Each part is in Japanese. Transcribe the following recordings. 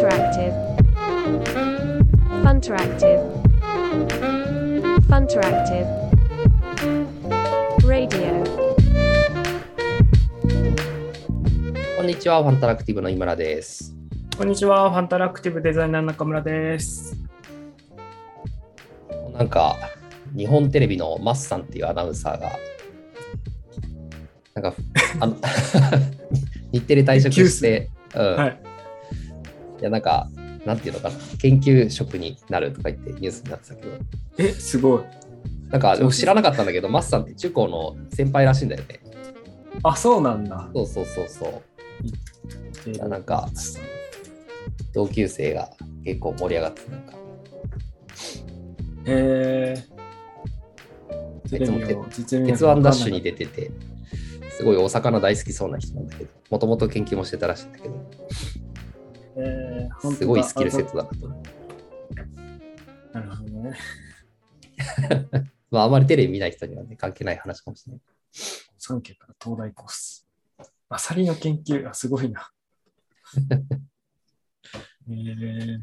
Funteractive. Funteractive. Funteractive. Radio. こんにちは、ファンタラクティブの井村です。こんにちは、ファンタラクティブデザイナー中村です。なんか、日本テレビのマスさんっていうアナウンサーが、なんか、あの 日テレ退職して、うん、、はいい。や、なんか、なんていうのかな、研究職になるとか言ってニュースになってたけど、え、すごい。なんか、僕知らなかったんだけど、マスさんって中高の先輩らしいんだよね。あ、そうなんだ。そうそうそうそう。えやなんか同級生が結構盛り上がって、なんか、えー、いつも鉄腕ダッシュに出てて、すごいお魚大好きそうな人なんだけど、もともと研究もしてたらしいんだけど、すごいスキルセットだなと。なるほどね。まあ、あまりテレビ見ない人にはね、関係ない話かもしれない。三家から東大コース。アサリの研究、あ、すごいな。えー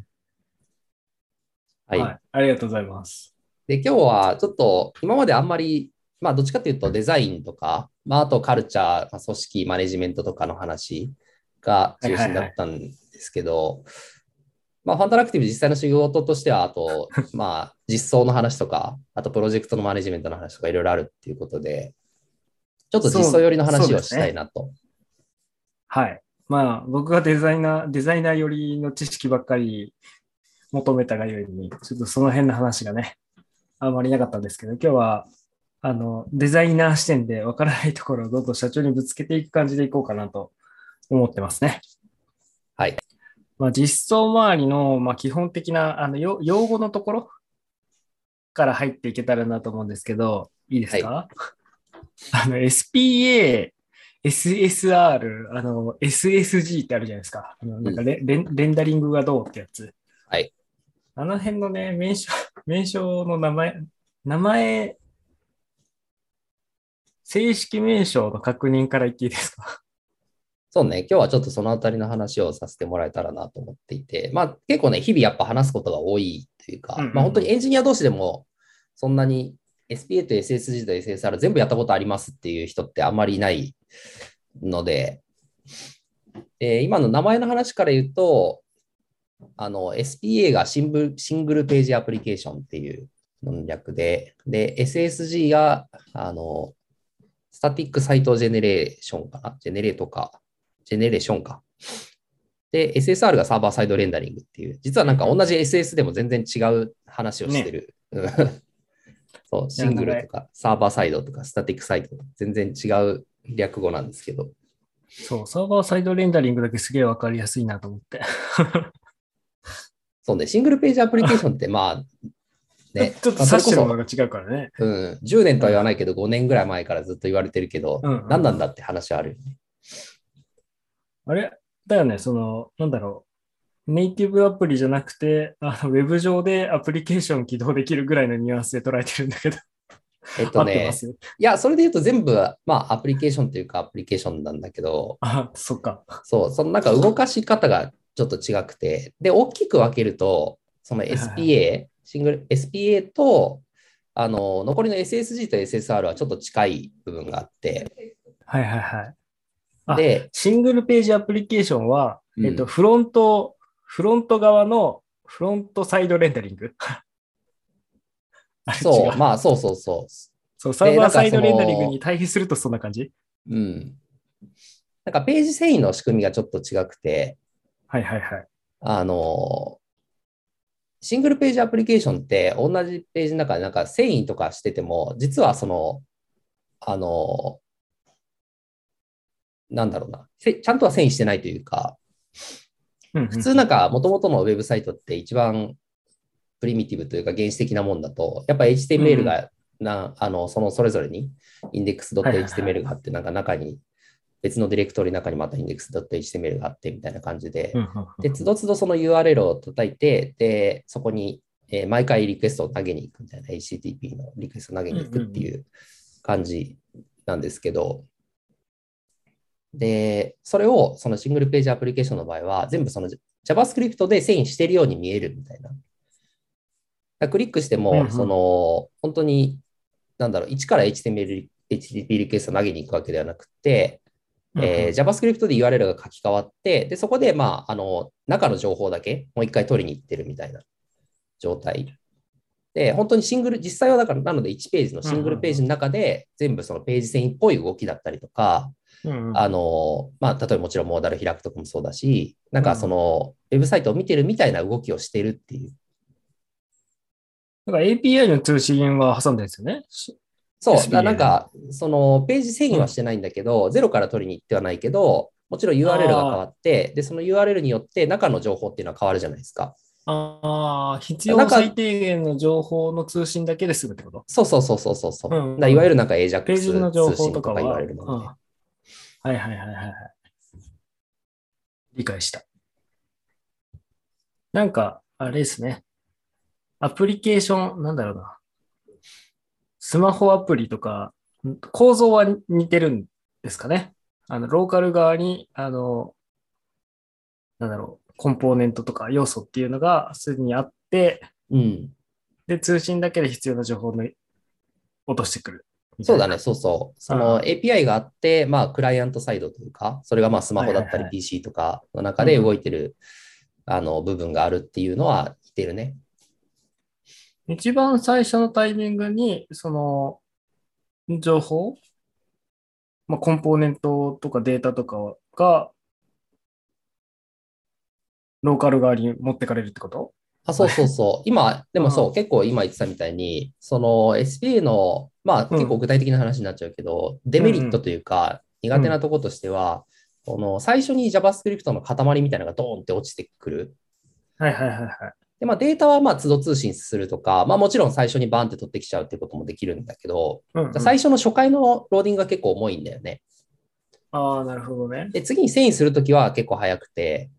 はい。はい。ありがとうございます。で、今日はちょっと、今まであんまり、まあ、どっちかというとデザインとか、まあ、あとカルチャー、まあ組織、マネジメントとかの話が中心だったんですけど、まあ、ファンタラクティブ実際の仕事としては、あと、まあ、実装の話とか、あとプロジェクトのマネジメントの話とかいろいろあるっていうことで、ちょっと実装寄りの話をしたいなと。はい。まあ、僕がデザイナー、デザイナー寄りの知識ばっかり求めたがゆえに、ちょっとその辺の話がね、あんまりなかったんですけど、今日は、あの、デザイナー視点でわからないところをどんどん社長にぶつけていく感じでいこうかなと思ってますね。はい。まあ、実装周りの、まあ、基本的な、あの、よ用語のところから入っていけたらなと思うんですけど、いいですか、あの、SPA、SSR、あの、SSG ってあるじゃないですか。あのなんかレ,レン、レンダリングがどうってやつ。はい。あの辺のね、名称、名称の名前、名前、正式名称の確認から言っていいですか？そうね、今日はちょっとそのあたりの話をさせてもらえたらなと思っていて、まあ結構ね、日々やっぱ話すことが多いというか、うんうんうん。まあ本当にエンジニア同士でもそんなに SPA と SSG と SSR 全部やったことありますっていう人ってあんまりいないので、えー今の名前の話から言うと、あの SPA がシンブシングルページアプリケーションっていう略で、で、SSG があのスタティックサイトジェネレーションかな？ジェネレートか。ジェネレーションか。で、SSR がサーバーサイドレンダリングっていう、実はなんか同じ SS でも全然違う話をしてる。うん そう、シングルとかサーバーサイドとかスタティックサイトとか全然違う略語なんですけど、そう、サーバーサイドレンダリングだけすげえわかりやすいなと思って。そうね、シングルページアプリケーションってまあ、ね、ちょっと指してるものが違うからね。うん、10年とは言わないけど、5年ぐらい前からずっと言われてるけど、うんうん何なんだって話はあるよね。あれ？だよね、その、なんだろう。ネイティブアプリじゃなくて、あのウェブ上でアプリケーション起動できるぐらいのニュアンスで捉えてるんだけど、えっとね。いや、それで言うと全部、まあ、アプリケーションというかアプリケーションなんだけど、あ、そっか。そう、そのなんか動かし方がちょっと違くて、で、大きく分けると、その SPA、シングル SPA と、あの、残りの SSG と SSR はちょっと近い部分があって、はいはいはい。あで、シングルページアプリケーションは、うんえっと、フロント、フロント側のフロントサイドレンダリング？そう、違まあ、そうそうそう。そう、サーバーサイドレンダリングに対比するとそんな感じ？うん。なんかページ遷移の仕組みがちょっと違くて、はいはいはい。あの、シングルページアプリケーションって同じページの中でなんか遷移とかしてても、実はその、あの、なんだろうな、せちゃんとは遷移してないというか、うんうん普通なんか元々のウェブサイトって一番プリミティブというか原始的なもんだと、やっぱ HTML がな、あのそのそれぞれにはいはいは index.html があって、なんか中に別のディレクトリの中にまた index.html があってみたいな感じで。うん、うんうん。で、つどつどその URL を叩いて、で、そこに、えー毎回リクエストを投げに行くみたいな HTTP のリクエストを投げに行くっていう感じなんですけど、で、それをそのシングルページアプリケーションの場合は、全部その JavaScript で遷移してるように見えるみたいな。クリックしても、その、本当に、なんだろう、1から HTML、HTTP リクエスト投げに行くわけではなくて、えー JavaScript で URL が書き換わって、で、そこで、まあ、あの、中の情報だけもう一回取りに行ってるみたいな状態。で、本当にシングル、実際はだから、なので1ページのシングルページの中で、全部そのページ遷移っぽい動きだったりとか、うんうん。あの、まあ、例えばもちろんモーダル開くとかもそうだし、なんかその、ウェブサイトを見てるみたいな動きをしてるっていう。だから API の通信は挟んでるんですよね？しそう、なんか、その、ページ遷移はしてないんだけど、ゼロから取りに行ってはないけど、もちろん URL が変わって、で、その URL によって中の情報っていうのは変わるじゃないですか。ああ、必要最低限の情報の通信だけで済むってこと？そうそうそうそうそうそう。うんうんいわゆるなんかページの情通信とか報とかは。言われるものね。うんはいはいはいはいはい。理解した。なんか、あれですね。アプリケーション、なんだろうな。スマホアプリとか、ん構造は似てるんですかね。あの、ローカル側に、あの、なんだろう、コンポーネントとか要素っていうのがすでにあって、うん。で、通信だけで必要な情報を落としてくるみたいうだね、そうそう。その API があって、まあ、クライアントサイドというか、それがまあスマホだったり PC とかの中で動いてる、あの部分があるっていうのは似てるね。一番最初のタイミングに、その、情報、まあ、コンポーネントとかデータとかが、ローカル側に持ってかれるってこと？あ、そうそうそう。今、でもそうう、ん結構今言ってたみたいに、その SPA の、まあうん結構具体的な話になっちゃうけど、デメリットというか、苦手なところとしては、この最初に JavaScript の塊みたいなのがドーンって落ちてくる。はいはいはいはい。で、まあデータはまあ都度通信するとか、まあもちろん最初にバンって取ってきちゃうってこともできるんだけど、うんうん最初の初回のローディングが結構重いんだよね。ああ、なるほどね。で、次に遷移するときは結構早くて、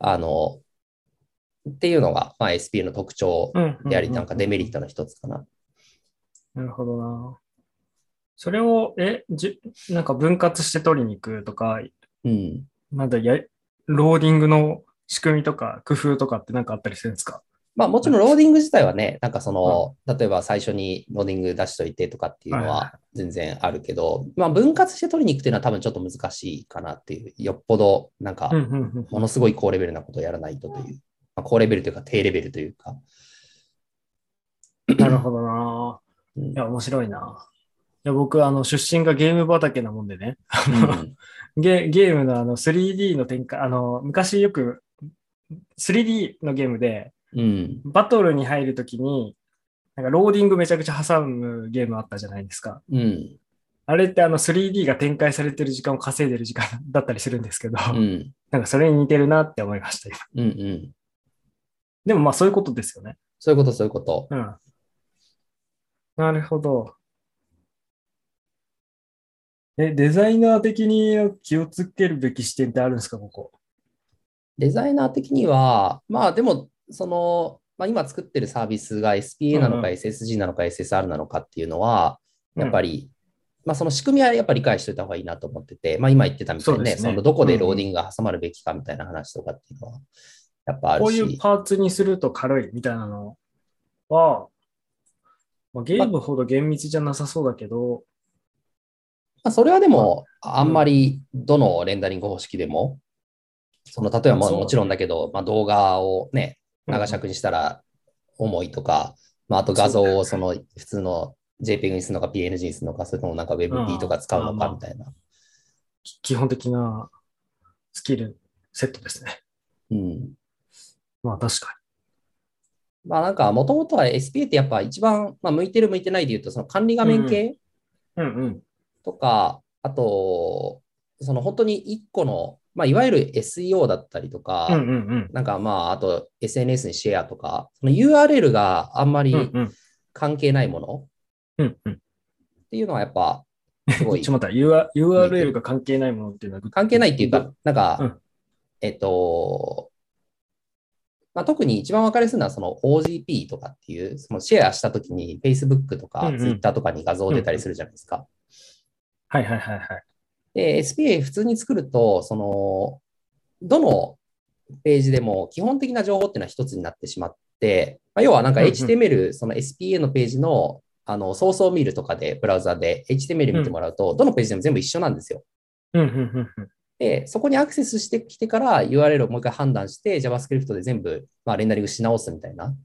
あの、っていうのが、まあ、SPA の特徴であり、なんかデメリットの一つかな。なるほどな。それを、え、じなんか分割して取りに行くとか、うん。なんだ、や、ローディングの仕組みとか工夫とかってなんかあったりするんですか？まあもちろんローディング自体はね、なんかその、例えば最初にローディング出しといてとかっていうのは全然あるけど、まあ分割して取りに行くっていうのは多分ちょっと難しいかなっていう、よっぽどなんかうんうんうんものすごい高レベルなことをやらないとという、まあ、高レベルというか低レベルというか、なるほどな。うん。いや、面白いな。いや、僕、あの、出身がゲーム畑なもんでね、うん。ゲゲームのあの 3D の展開、あの、昔よく 3D のゲームで、うん。バトルに入るときに、なんかローディングめちゃくちゃ挟むゲームあったじゃないですか。うん。あれってあの 3D が展開されてる時間を稼いでる時間だったりするんですけど、うん。なんかそれに似てるなって思いました、今。うん。うん。でもまあそういうことですよね。そういうこと、そういうこと。うん。なるほど。え、デザイナー的に気をつけるべき視点ってあるんですか、ここ？デザイナー的には、まあでも、その、まあ、今作ってるサービスが SPA なのか SSG なのか SSR なのかっていうのは、やっぱり。り、まあその仕組みはやっぱり理解しておいた方がいいなと思ってて、まあ今言ってたみたいにね、そね。そのどこでローディングが挟まるべきかみたいな話とかっていうのは、やっぱあるし、こういうパーツにすると軽いみたいなのは、まあ、ゲームほど厳密じゃなさそうだけど、まあ、それはでも、あんまりどのレンダリング方式でも、その例えばももちろんだけど、まあ、動画をね、長尺にしたら重いとか、まあ、あと画像をその普通の JPEG にするのか PNG にするのか、それともなんか WebP とか使うのかみたいな。き基本的なスキルセットですね。うん。まあ確かまあなんか、もともとは SPA ってやっぱ一番、まあ、向いてる向いてないで言うと、その管理画面系に。うんうん。とか、あと、その本当に一個の、まあ、いわゆる SEO だったりとか、うんうんうん。なんかまあ、あと SNS にシェアとか、その URL があんまりうんうん関係ないものっうんうん。ていうのはやっぱ、すごい ちょっと待った、UR URL が関係ないものっていうのは関係ないっていうか、なんか、うんえっと、まあ、特に一番わかりやすいのはその OGP とかっていう、そのシェアしたときに Facebook とかうんうん Twitter とかに画像出たりするじゃないですか。はいはいはいはい。で、SPA 普通に作ると、その、どのページでも基本的な情報っていうのは一つになってしまって、まあ、要はなんか HTML、その SPA のページのあのソースを見るとかで、ブラウザで HTML 見てもらうと、どのページでも全部一緒なんですよ。で、そこにアクセスしてきてから URL をもう一回判断して、JavaScript で全部、まあ、レンダリングし直すみたいな。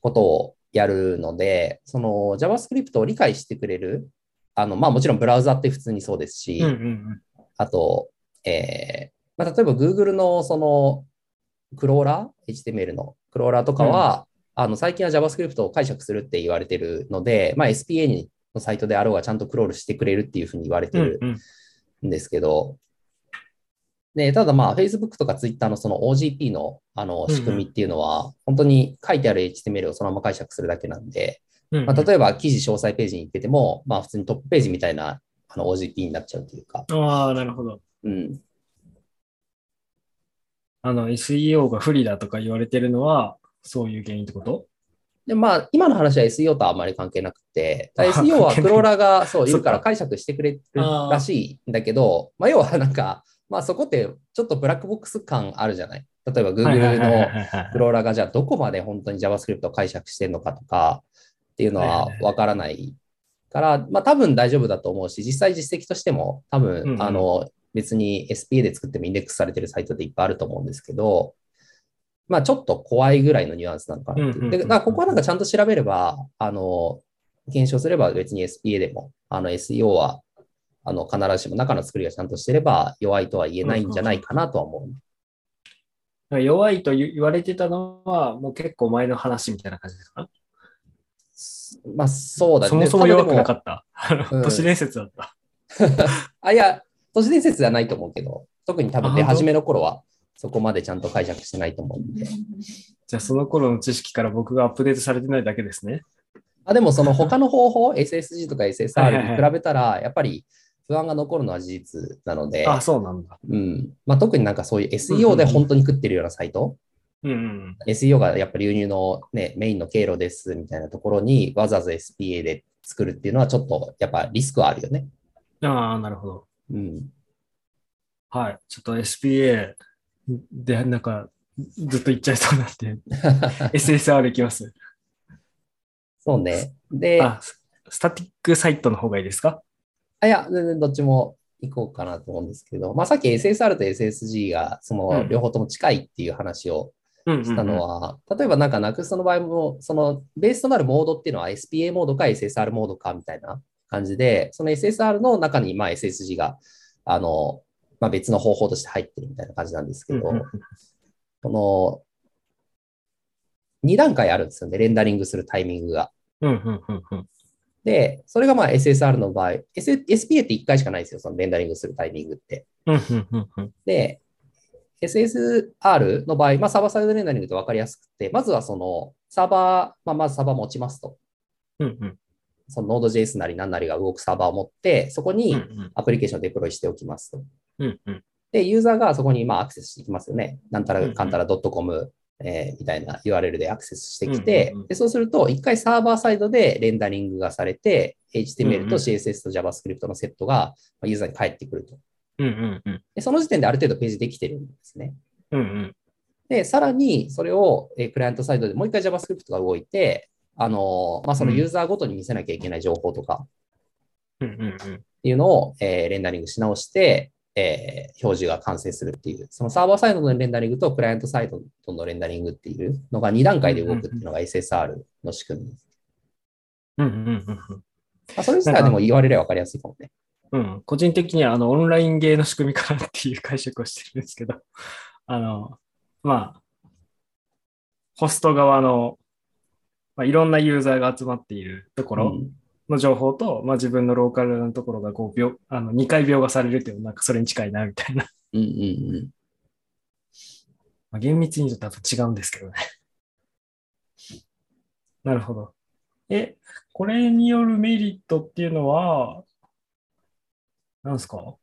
ことをやるので、その JavaScript を理解してくれる、あの、まあもちろんブラウザって普通にそうですし、うん、うん、あと、えーまあ、例えば Google のそのクローラー、HTML のクローラーとかは、あの最近は JavaScript を解釈するって言われてるので、まあ、SPA にのサイトであろうがちゃんとクロールしてくれるっていうふうに言われてうん。るうん、うん。んですけど、でただまあ Facebook とか Twitter のその OGP のあの仕組みっていうのは、本当に書いてある HTML をそのまま解釈するだけなんで、うんまあ、例えば記事詳細ページに行ってても、まあ、普通にトップページみたいなあの OGP になっちゃうというか、ああ、なるほど。うん、あの、SEO が不利だとか言われてるのは、そういう原因ってこと？で、まあ、今の話は SEO とはあまり関係なくて、SEO はクローラーがそういるから解釈してくれるらしいんだけど、まあ、要はなんか、まあ、そこってちょっとブラックボックス感あるじゃない？例えば Google のはいクローラーがじゃあどこまで本当に JavaScript を解釈してるのかとかっていうのはわからないから、まあ多分大丈夫だと思うし、実際実績としても多うん分うん。あの別に SPA で作ってもインデックスされてるサイトでいっぱいあると思うんですけど、まあちょっと怖いぐらいのニュアンスなのかなってでだからここはなんかちゃんと調べれば、あの、検証すれば別に SPA でも、あの SEO はあの必ずしも中の作りがちゃんとしてれば弱いとは言えないんじゃないかなとは思う。弱いと言言われてたのは、もう結構前の話みたいな感じですか？まあそうだね。そもそも弱くなかっった。うん 都市伝説だった。た。あ、いや、都市伝説ではないと思うけど、特に多分出始めの頃はそこまでちゃんと解釈してないと思うんで。じゃあその頃の知識から僕がアップデートされてないだけですね。あでもその他の方法、SSG とか SSR はいに比べたら、やっぱり不安が残るのは事実なので、あ、そうなんだ。うんまあ、特になんかそういう SEO で本当に食ってるようなサイト、うんうん。SEO がやっぱり流入の、ね、メインの経路ですみたいなところにわざわざ SPA で作るっていうのはちょっとやっぱリスクはあるよね。ああ、なるほど。うん、はい。ちょっと SPA で、なんか、ずっと言っちゃいそうなんで、SSR いきます。そうね。で、あ、ススタティックサイトの方がいいですか？あいや、全然どっちも行こうかなと思うんですけど、まあ、さっき SSR と SSG がその両方とも近いっていう話をうんしたのは、例えばなんか NUXT の場合も、そのベースとなるモードっていうのは SPA モードか SSR モードかみたいな感じで、その SSR の中にまあ SSG があの、まあ、別の方法として入ってるみたいな感じなんですけど、うんうんこの2段階あるんですよね、レンダリングするタイミングが。うんうんうんうんで、それがまあ SSR の場合、S、SPA って1回しかないんですよ、そのレンダリングするタイミングって。うんうんうんうんで、SSR の場合、まあ、サーバーサイドレンダリングって分かりやすくて、まずはそのサーバー、まあ、まずサーバー持ちますと。うんうんその Node.js なり何なりが動くサーバーを持って、そこうんにうんアプリケーションをデプロイしておきますと。うんうんで、ユーザーがそこにまあアクセスしていきますよね。なんたらかんたら .com、えーみたいな URL でアクセスしてきて、でそうすると、一回サーバーサイドでレンダリングがされて、HTML んと CSS と JavaScript のセットがまあユーザーに返ってくると。うんうんうん。でその時点である程度ページできてるんですね。うんうん。で、さらにそれを、えークライアントサイドでもう一回 JavaScript が動いて、あのーまあ、そのユーザーごとに見せなきゃいけない情報とか。うんうんうん。っていうのを、えーレンダリングし直して、えー表示が完成するっていう、そのサーバーサイドのレンダリングとクライアントサイドのレンダリングっていうのが2段階で動くっていうのが SSR の仕組みです。うんうんうんうん。まあ、それ自体はでも言われれば分かりやすいかもね。うん、個人的にはあのオンラインゲーの仕組みかなっていう解釈をしてるんですけど、あの、まあ、ホスト側の、まあ、いろんなユーザーが集まっているところうんの情報と、まあ、自分のローカルのところがこう描あの2回描画されるっていうのなんかそれに近いなみたいな。うんうんうん。まあ、厳密に言うと多分違うんですけどね。なるほど。え、これによるメリットっていうのは、何ですか？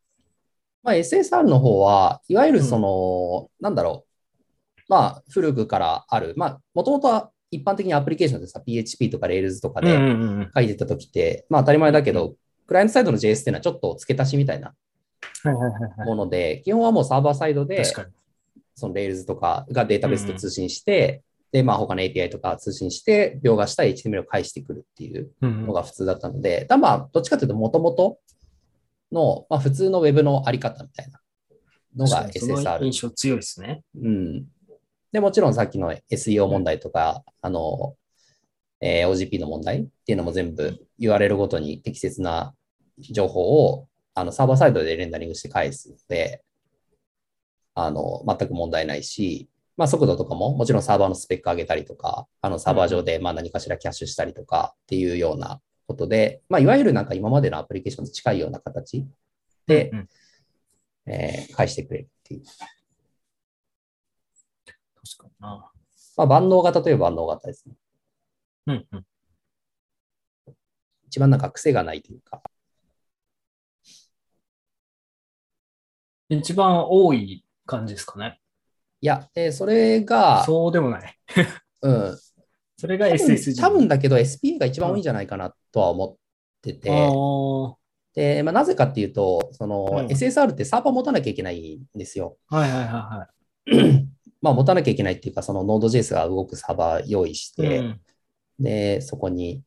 まあ、SSR の方は、いわゆるその、なんだろう、まあ、古くからある、まあ、もともとは一般的にアプリケーションでさ、PHP とか Rails とかでうんうんうん。書いてた時って、まあ当たり前だけど、クライアントサイドの JS っていうのはちょっと付け足しみたいなはいはいはいはい。もので、基本はもうサーバーサイドで。その Rails とかがデータベースと通信して、で、まあ他の API とか通信して、描画した HTML を返してくるっていううんのが普通だったので、だまあ、どっちかというと、もともとの、まあ、普通の Web のあり方みたいなのが SSR。印象強いですね。うん。で、もちろんさっきの SEO 問題とか、あの、えー OGP の問題っていうのも全部 URL ごとに適切な情報をあのサーバーサイドでレンダリングして返すので、あの、全く問題ないし、まあ、速度とかももちろんサーバーのスペック上げたりとか、あのサーバー上でまあ何かしらキャッシュしたりとかっていうようなことで、まあ、いわゆるなんか今までのアプリケーションと近いような形で、うんえー返してくれるっていう。確かにな。まあ、万能型といえば万能型ですね。うんうん。一番なんか癖がないというか、一番多い感じですかね。いや、えーそれが、そうでもない。うん、それが多分 SSG。多分だけど SPA が一番多いんじゃないかなとは思ってて、でまあ、なぜかっていうと、その、うん SSR ってサーバー持たなきゃいけないんですよ。はいはいはいはい。まあ、持たなきゃいけないっていうか、その Node.js が動くサーバー用意して、うんで、そこに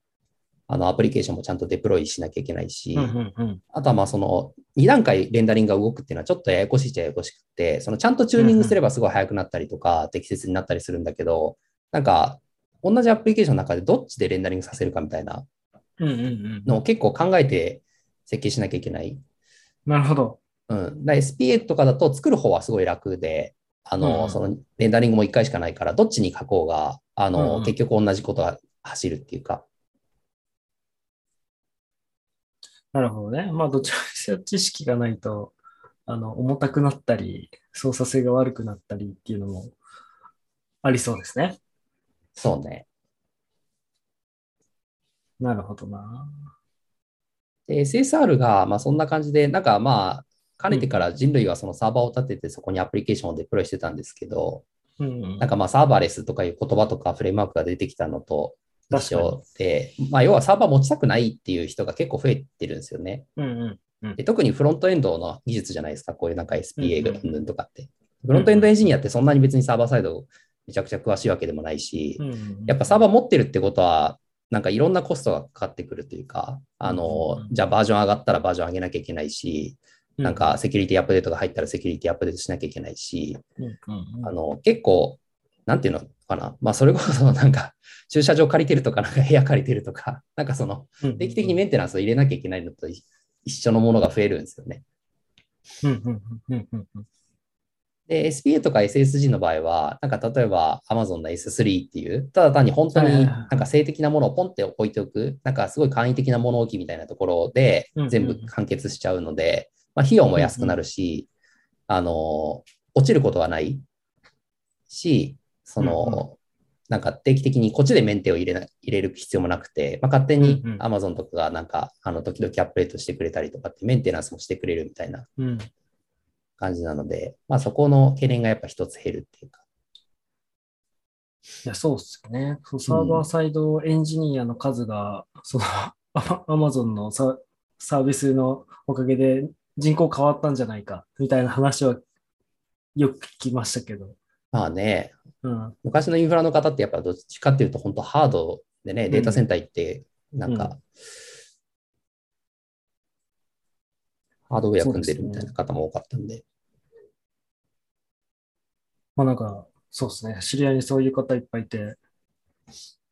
あのアプリケーションもちゃんとデプロイしなきゃいけないし、うんうんうんあとはまあその2段階レンダリングが動くっていうのはちょっとややこしいっちゃややこしくて、そのちゃんとチューニングすればすごい速くなったりとか、適切になったりするんだけど、なんか同じアプリケーションの中でどっちでレンダリングさせるかみたいなうんうんうんのを結構考えて設計しなきゃいけない。なるほど。うん。だ SPA とかだと作る方はすごい楽で、あの、うんそのレンダリングも1回しかないから、どっちに書こうが、あの、うん結局同じことが走るっていうか、なるほどね。まあ、どちらにせよ知識がないと、あの、重たくなったり、操作性が悪くなったりっていうのもありそうですね。そうね。なるほどな。で、SSR が、まあ、そんな感じで、なんかまあ、かねてから人類はそのサーバーを立てて、そこにアプリケーションをデプロイしてたんですけど、うんうんなんかまあ、サーバーレスとかいう言葉とかフレームワークが出てきたのと一緒で、まあ、要はサーバー持ちたくないっていう人が結構増えてるんですよね。うんうんで特にフロントエンドの技術じゃないですか、こういうなんか SPA とかって。フロントエンドエンジニアってそんなに別にサーバーサイドめちゃくちゃ詳しいわけでもないし、うんうんやっぱサーバー持ってるってことは、なんかいろんなコストがかかってくるというか、あのうん、じゃあバージョン上がったらバージョン上げなきゃいけないし、なんかセキュリティアップデートが入ったらセキュリティアップデートしなきゃいけないし、うんうんうん。あの、結構、なんていうのかな、まあそれこそなんか 駐車場借りてるとか、なんか部屋借りてるとか、なんかそのうん定期的にメンテナンスを入れなきゃいけないのと一一緒のものが増えるんですよね。うんうんうんうんうんで、SPA とか SSG の場合は、なんか例えば Amazon の S3 っていう、ただ単に本当になんか性的なものをポンって置いておく、なんかすごい簡易的な物置みたいなところで全部完結しちゃうので、まあ、費用も安くなるし、あの、落ちることはないし、その、なんか定期的にこっちでメンテを入れな入れる必要もなくて、まあ、勝手に Amazon とかがなんか、あの、時々アップデートしてくれたりとかってメンテナンスもしてくれるみたいなうん感じなので、まあそこの懸念がやっぱ一つ減るっていうか。いや、そうっすよね。サーバーサイドエンジニアの数が、その、アマゾンのササービスのおかげで人口変わったんじゃないか、みたいな話はよく聞きましたけど。まあね、うん。昔のインフラの方ってやっぱどっちかっていうと本当ハードでね、んデータセンター行って、なんか、うんハードウェア組んでるみたいな方も多かったんで。まあなんか、そうですね。知り合いにそういう方いっぱいいて、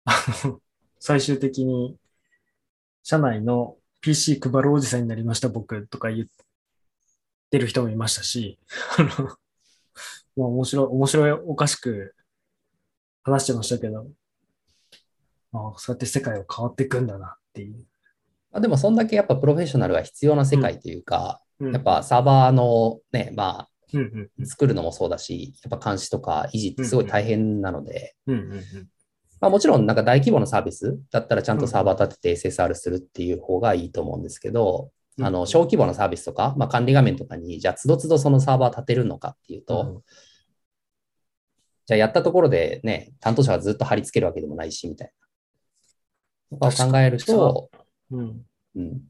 あの、最終的に、社内の PC 配るおじさんになりました、僕とか言ってる人もいましたし、あの、まあ面白い、面白い、おかしく話してましたけど、ああそうやって世界は変わっていくんだなっていう。まあ、でもそんだけやっぱプロフェッショナルが必要な世界というか、うん。やっ、ぱサーバーのね、まうんうんあ作るのもそうだし、やっぱ監視とか維持ってすごい大変なので、まあ、もちろんなんか大規模なサービスだったらちゃんとサーバー立てて SSR するっていう方がいいと思うんですけど、うん。あの小規模なサービスとか、まあ、管理画面とかに、じゃあ、つどつどそのサーバー立てるのかっていうと、うん。じゃあ、やったところでね、担当者がずっと貼り付けるわけでもないし、みたいな。とかを考えると、うんうん、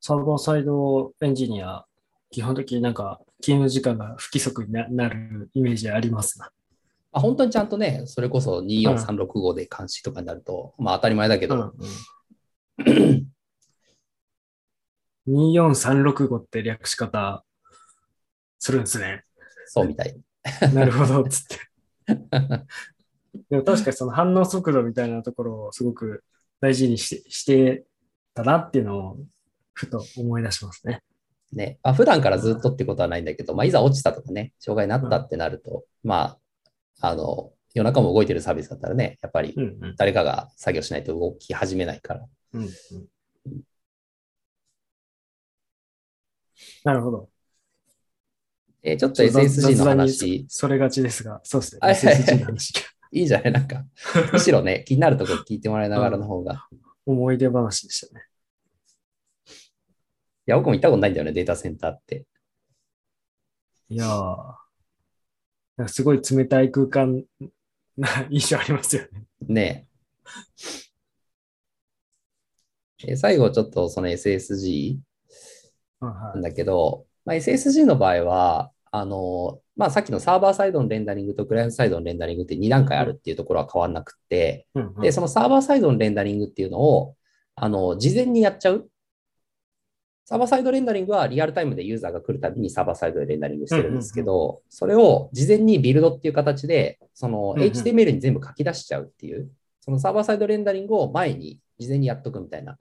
サーバーサイドエンジニア基本的になんか勤務時間が不規則にななるイメージありますな。まあ、本当にちゃんとね、それこそ24365で監視とかになると、まあ当たり前だけど、うんうん、24365って略し方するんですね。そうみたい。なるほど、つって。でも確かにその反応速度みたいなところをすごく大事にしてしてたなっていうのをふと思い出しますね。ね。まあ、普段からずっとってことはないんだけど、まあ、いざ落ちたとかね、障害になったってなると、まあ、あの、夜中も動いてるサービスだったらね、やっぱりうんうん誰かが作業しないと動き始めないから。うんうんなるほど。えーちょっと SSG の話、それがちですが、そうですね。SSG の話。いいじゃないなんか、むしろね、気になるところ聞いてもらいながらの方が。思い出話でしたね。いや、僕も行ったことないんだよね、データセンターって。いやーなんかすごい冷たい空間な 印象ありますよね。ねえ。え最後、ちょっとその SSG はいはなんだけど、まあ、SSG の場合は、あの、まあ、さっきのサーバーサイドのレンダリングとクライアントサイドのレンダリングって2段階あるっていうところは変わんなくって、いうんうんで、そのサーバーサイドのレンダリングっていうのを、あの、事前にやっちゃう。サーバーサイドレンダリングはリアルタイムでユーザーが来るたびにサーバーサイドでレンダリングしてるんですけど、それを事前にビルドっていう形で、そのうんうん HTML に全部書き出しちゃうっていう、そのサーバーサイドレンダリングを前に事前にやっとくみたいな。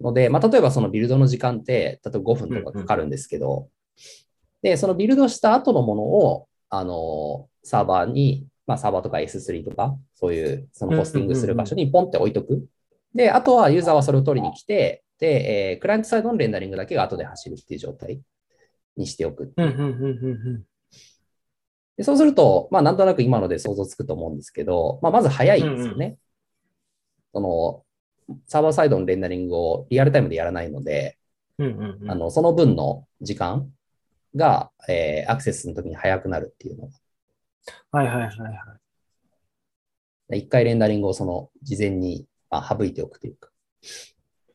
ので、まあ、例えばそのビルドの時間って、例えば5分とかかかるんですけど、で、そのビルドした後のものを、あの、サーバーに、まあ、サーバーとか S3 とか、そういう、そのホスティングする場所にポンって置いとく。で、あとはユーザーはそれを取りに来て、で、えークライアントサイドのレンダリングだけが後で走るっていう状態にしておく。でそうすると、まあ、なんとなく今ので想像つくと思うんですけど、まあ、まず早いんですよね。その、サーバーサイドのレンダリングをリアルタイムでやらないので、あのその分の時間が、えーアクセスの時に早くなるっていうのがはいはいはいはい。一回レンダリングをその事前に、まあ、省いておくというか。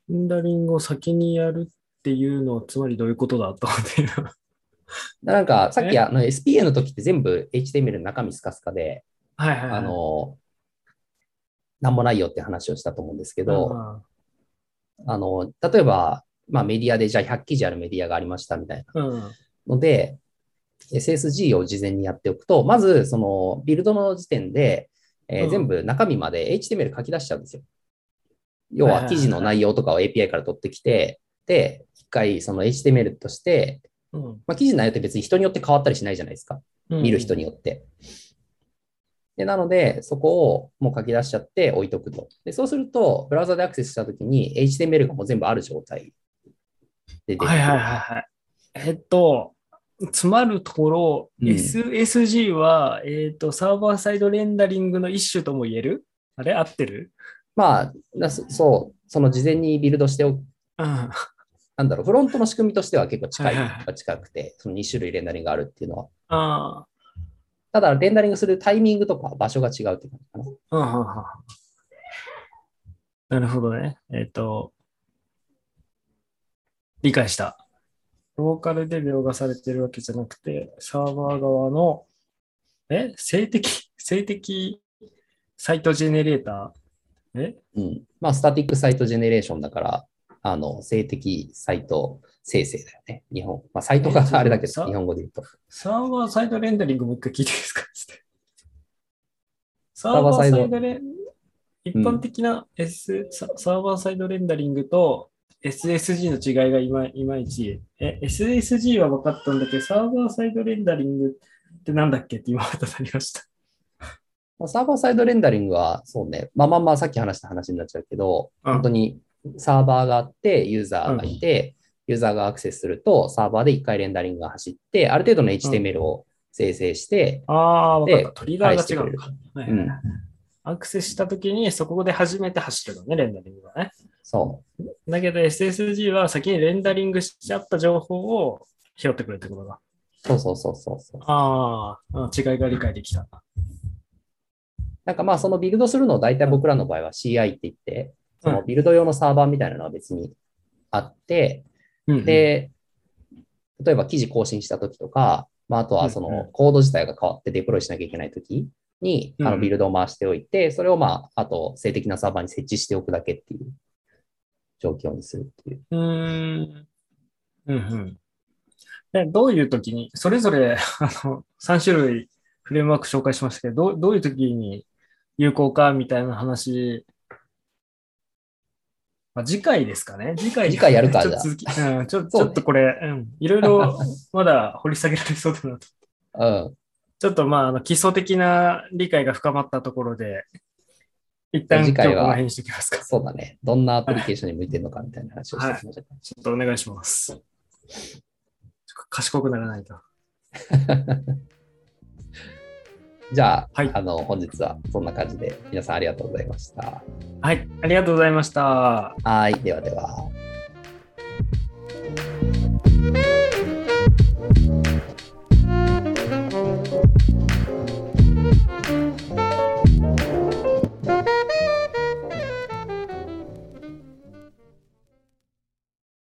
レンダリングを先にやるっていうのは、つまりどういうことだと思っている。なんかさっきえあの SPA の時って全部 HTML の中身スカスカで、はいはいはい。あの、なんもないよって話をしたと思うんですけど、あの、例えば、まあメディアでじゃあ100記事あるメディアがありましたみたいなうん、うん。ので、SSG を事前にやっておくと、まずそのビルドの時点で、えーうん全部中身まで HTML 書き出しちゃうんですよ。要は記事の内容とかを API から取ってきて、で、一回その HTML として、うんまあ、記事の内容って別に人によって変わったりしないじゃないですか。見る人によって。でなので、そこをもう書き出しちゃって置いとくと。でそうすると、ブラウザでアクセスしたときに HTML がもう全部ある状態で出てくる。はいはいはいはい。えっと、つまるところ、うん。SSG は、えっと、サーバーサイドレンダリングの一種とも言える？あれ？合ってる？まあ、だそそう、その事前にビルドしておく、うん。なんだろう、フロントの仕組みとしては結構近い、近くて、その2種類レンダリングがあるっていうのは。あただ、レンダリングするタイミングとか場所が違うって感じかな。なるほどね。えっと、理解した。ローカルで描画されてるわけじゃなくて、サーバー側の、え？静的、静的サイトジェネレーター？え？うん。まあ、スタティックサイトジェネレーションだから、あの、静的サイト生成だよね。日本。まあ、サイトがえあれだけど、さ日本語で言うと。サーバーサイドレンダリングもう一回聞いていいですか？つってサーバーサイドレン一般的な、S ササーバーサイドレンダリングと SSG の違いがいまいまいち。え、SSG は分かったんだけど、サーバーサイドレンダリングってなんだっけって今またなりました。まあサーバーサイドレンダリングは、そうね、まあまあまあ、さっき話した話になっちゃうけど、うん本当にサーバーがあって、ユーザーがいて、ユーザーがアクセスすると、サーバーで一回レンダリングが走って、ある程度の HTML を生成して、ああ、分かった。でトリガーが違うのか。んアクセスしたときにそこで初めて走るのね、レンダリングがね。そう。だけど SSG は先にレンダリングしちゃった情報を拾ってくれってことだ。そうそうそうそうそう。あーあ、違いが理解できた。なんかまあ、そのビルドするのを大体僕らの場合は CI って言って、そのうんビルド用のサーバーみたいなのは別にあって、うん、で、例えば記事更新したときとか、まあ、あとはそのコード自体が変わってデプロイしなきゃいけないときに、あうんのビルドを回しておいて、それをまあ、あと静的なサーバーに設置しておくだけっていう状況にするっていう。うーん。うんうん。でどういうときに、それぞれ あの3種類フレームワーク紹介しましたけど、どうどういうときに有効かみたいな話、まあ、次回ですかね。次回次回やるかちょっと続き、うん、ちょちょっとこれ、うん、いろいろ まだ掘り下げられそうだなと。うん。ちょっとまあ、あの基礎的な理解が深まったところで、一旦次回は。そうだね。どんなアプリケーションに向いてるのかみたいな話をしていきましょうか。ちょっとお願いします。賢くならないと。じゃあ、はいあの、本日はそんな感じで、皆さんありがとうございました。はい、ありがとうございました。はい。ではでは。